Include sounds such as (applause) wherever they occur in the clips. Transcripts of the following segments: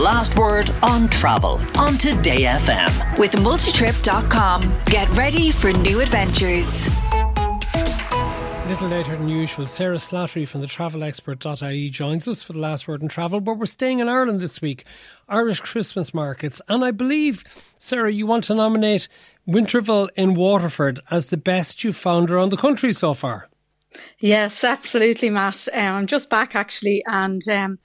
the last word on travel on Today FM. With multitrip.com. Get ready for new adventures. A little later than usual, Sarah Slattery from the travelexpert.ie joins us for the last word on travel, but we're staying in Ireland this week, Irish Christmas markets. And I believe, Sarah, you want to nominate Winterville in Waterford as the best you've found around the country so far. Yes, absolutely, Matt. Um, I'm just back actually, and um,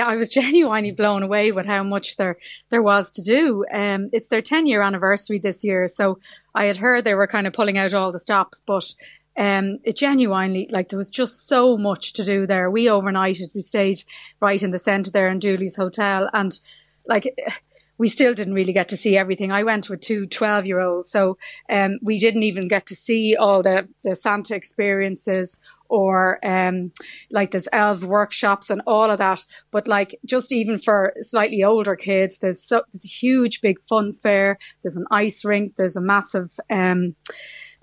I was (laughs) genuinely blown away with how much there there was to do. Um, it's their 10 year anniversary this year, so I had heard they were kind of pulling out all the stops, but um, it genuinely like there was just so much to do there. We overnighted, we stayed right in the centre there in Dooley's Hotel, and like we still didn't really get to see everything. I went with two 12 year olds, so um, we didn't even get to see all the, the Santa experiences or um, like there's elves workshops and all of that. But like just even for slightly older kids, there's so, there's a huge big fun fair. There's an ice rink. There's a massive um,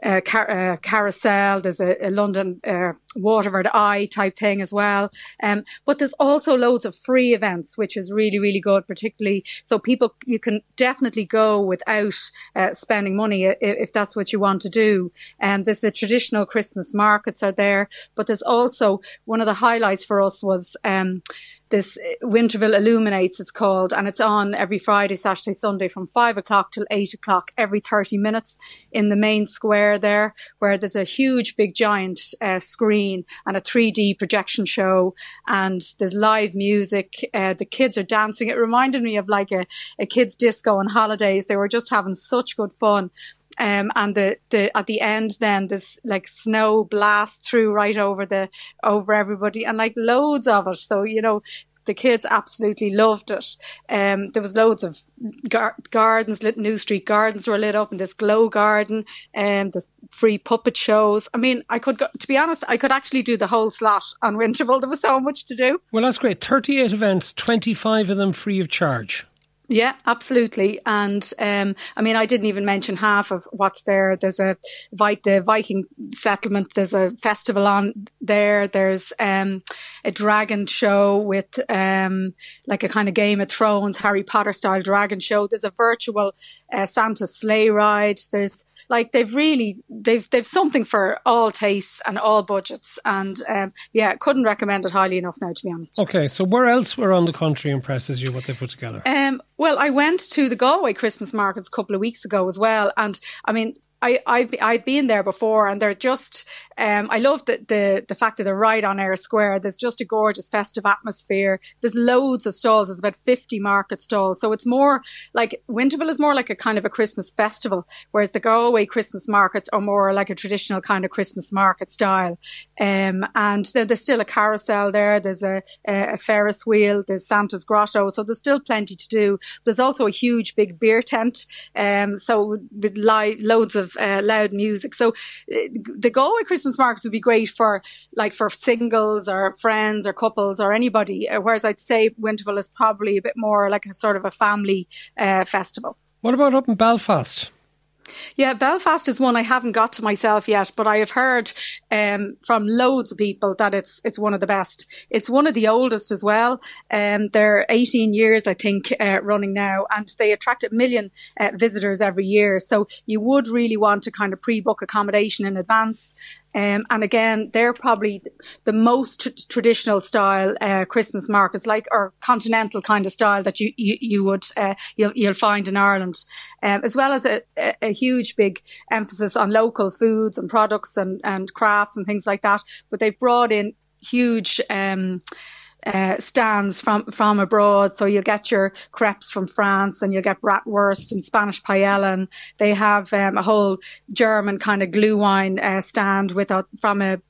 uh, car- uh, carousel. There's a, a London uh, Waterford Eye type thing as well. Um, but there's also loads of free events, which is really, really good, particularly so people, you can definitely go without uh, spending money if, if, that's what you want to do. Um, there's the traditional Christmas markets are there, but there's also one of the highlights for us was um, this uh, Winterville Illuminates, it's called, and it's on every Friday, Saturday, Sunday from five o'clock till eight o'clock every 30 minutes in the main square there, where there's a huge, big, giant uh, screen and a 3D projection show, and there's live music. Uh, the kids are dancing. It reminded me of like a, a kids' disco on holidays. They were just having such good fun. Um, and the, the, at the end, then this like snow blast through right over the, over everybody and like loads of it. So, you know, the kids absolutely loved it. Um, there was loads of gar- gardens, lit New Street gardens were lit up in this glow garden, and um, free puppet shows. I mean, I could go, to be honest, I could actually do the whole slot on Winterville. There was so much to do. Well, that's great. 38 events, 25 of them free of charge. Yeah, absolutely. And um, I mean, I didn't even mention half of what's there. There's a the Viking settlement. There's a festival on there. There's um, a dragon show with um, like a kind of Game of Thrones, Harry Potter style dragon show. There's a virtual uh, Santa sleigh ride. There's like they've really they've they've something for all tastes and all budgets and um, yeah couldn't recommend it highly enough now to be honest okay so where else around the country impresses you what they put together um, well i went to the galway christmas markets a couple of weeks ago as well and i mean I, I've, I've been there before and they're just, um, I love the, the, the fact that they're right on Eyre Square. There's just a gorgeous festive atmosphere. There's loads of stalls. There's about 50 market stalls. So it's more like Winterville is more like a kind of a Christmas festival, whereas the Galway Christmas markets are more like a traditional kind of Christmas market style. Um, and there, there's still a carousel there. There's a, a, Ferris wheel. There's Santa's grotto. So there's still plenty to do. There's also a huge big beer tent. Um, so with li- loads of uh, loud music. So uh, the Galway Christmas markets would be great for like for singles or friends or couples or anybody. Uh, whereas I'd say Winterville is probably a bit more like a sort of a family uh, festival. What about up in Belfast? Yeah, Belfast is one I haven't got to myself yet, but I have heard um, from loads of people that it's it's one of the best. It's one of the oldest as well. Um, they're 18 years, I think, uh, running now, and they attract a million uh, visitors every year. So you would really want to kind of pre-book accommodation in advance. Um, and again, they're probably the most traditional style uh, Christmas markets, like or continental kind of style that you you, you would uh, you'll, you'll find in Ireland, um, as well as a, a, a, huge big emphasis on local foods and products and and crafts and things like that. But they've brought in huge. Um, uh, stands from from abroad. So you'll get your crepes from France, and you'll get bratwurst and Spanish paella. And they have um, a whole German kind of glühwein uh, stand with a, from a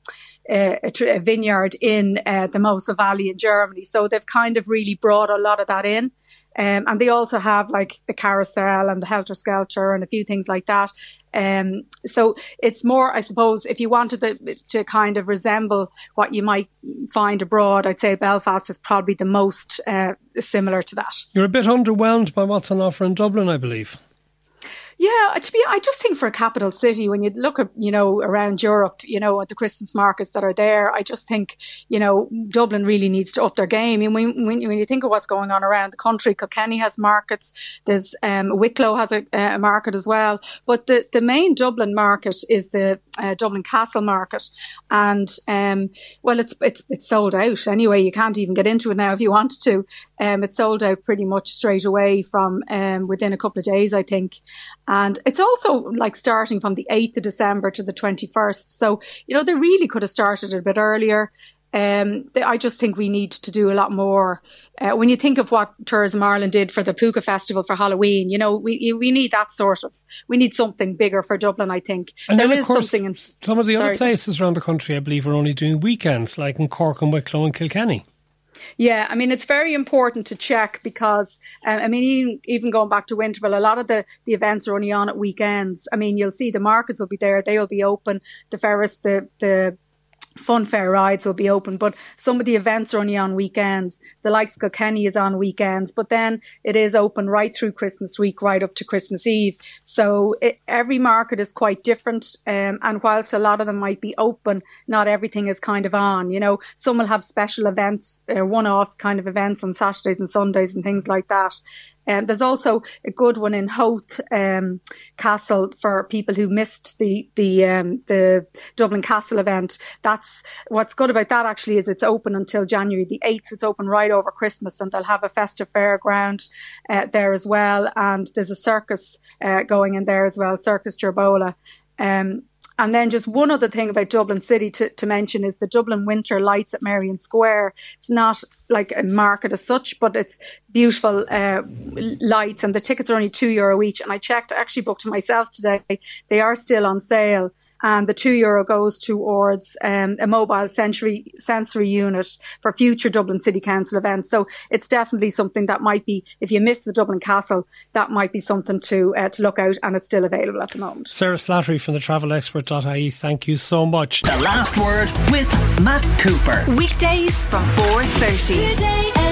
a, a, vineyard in uh, the Mosel Valley in Germany. So they've kind of really brought a lot of that in. Um, and they also have like the carousel and the helter skelter and a few things like that. Um, so it's more, I suppose, if you wanted to, to kind of resemble what you might find abroad, I'd say Belfast is probably the most uh, similar to that. You're a bit underwhelmed by what's on offer in Dublin, I believe. Yeah, to be, I just think for a capital city, when you look at, you know, around Europe, you know, at the Christmas markets that are there, I just think, you know, Dublin really needs to up their game. I mean, when, when you think of what's going on around the country, Kilkenny has markets, there's, um, Wicklow has a, a market as well. But the, the main Dublin market is the uh, Dublin Castle market. And, um, well, it's, it's, it's sold out anyway. You can't even get into it now if you wanted to. Um, it's sold out pretty much straight away from, um, within a couple of days, I think. And it's also like starting from the 8th of December to the 21st. So, you know, they really could have started a bit earlier. Um, they, I just think we need to do a lot more. Uh, when you think of what Tourism Ireland did for the Púca Festival for Halloween, you know, we we need that sort of, we need something bigger for Dublin, I think. And there then, is course, something in, some of the sorry. other places around the country, I believe, are only doing weekends, like in Cork and Wicklow and Kilkenny. Yeah, I mean, it's very important to check because, uh, I mean, even, even going back to Winterville, a lot of the, the events are only on at weekends. I mean, you'll see the markets will be there, they'll be open. The Ferris, the, the fun fair rides will be open, but some of the events are only on weekends. The likes of Kilkenny is on weekends, but then it is open right through Christmas week, right up to Christmas Eve. So it, every market is quite different. Um, and whilst a lot of them might be open, not everything is kind of on. You know, some will have special events, uh, one-off kind of events on Saturdays and Sundays and things like that. Um, there's also a good one in Howth um, Castle for people who missed the the um, the Dublin Castle event. That's what's good about that actually is it's open until January the eighth. It's open right over Christmas, and they'll have a festive fairground uh, there as well. And there's a circus uh, going in there as well, Circus Gerbola. Um, and then just one other thing about Dublin City to, to mention is the Dublin Winter Lights at Merrion Square. It's not like a market as such, but it's beautiful uh, lights and the tickets are only two euro each. And I checked, I actually booked myself today. They are still on sale and the two euro goes towards um, a mobile sensory sensory unit for future Dublin City Council events. So it's definitely something that might be, if you miss the Dublin Castle, that might be something to uh, to look out, and it's still available at the moment. Sarah Slattery from the TravelExpert.ie, thank you so much. The last word with Matt Cooper. Weekdays from four thirty.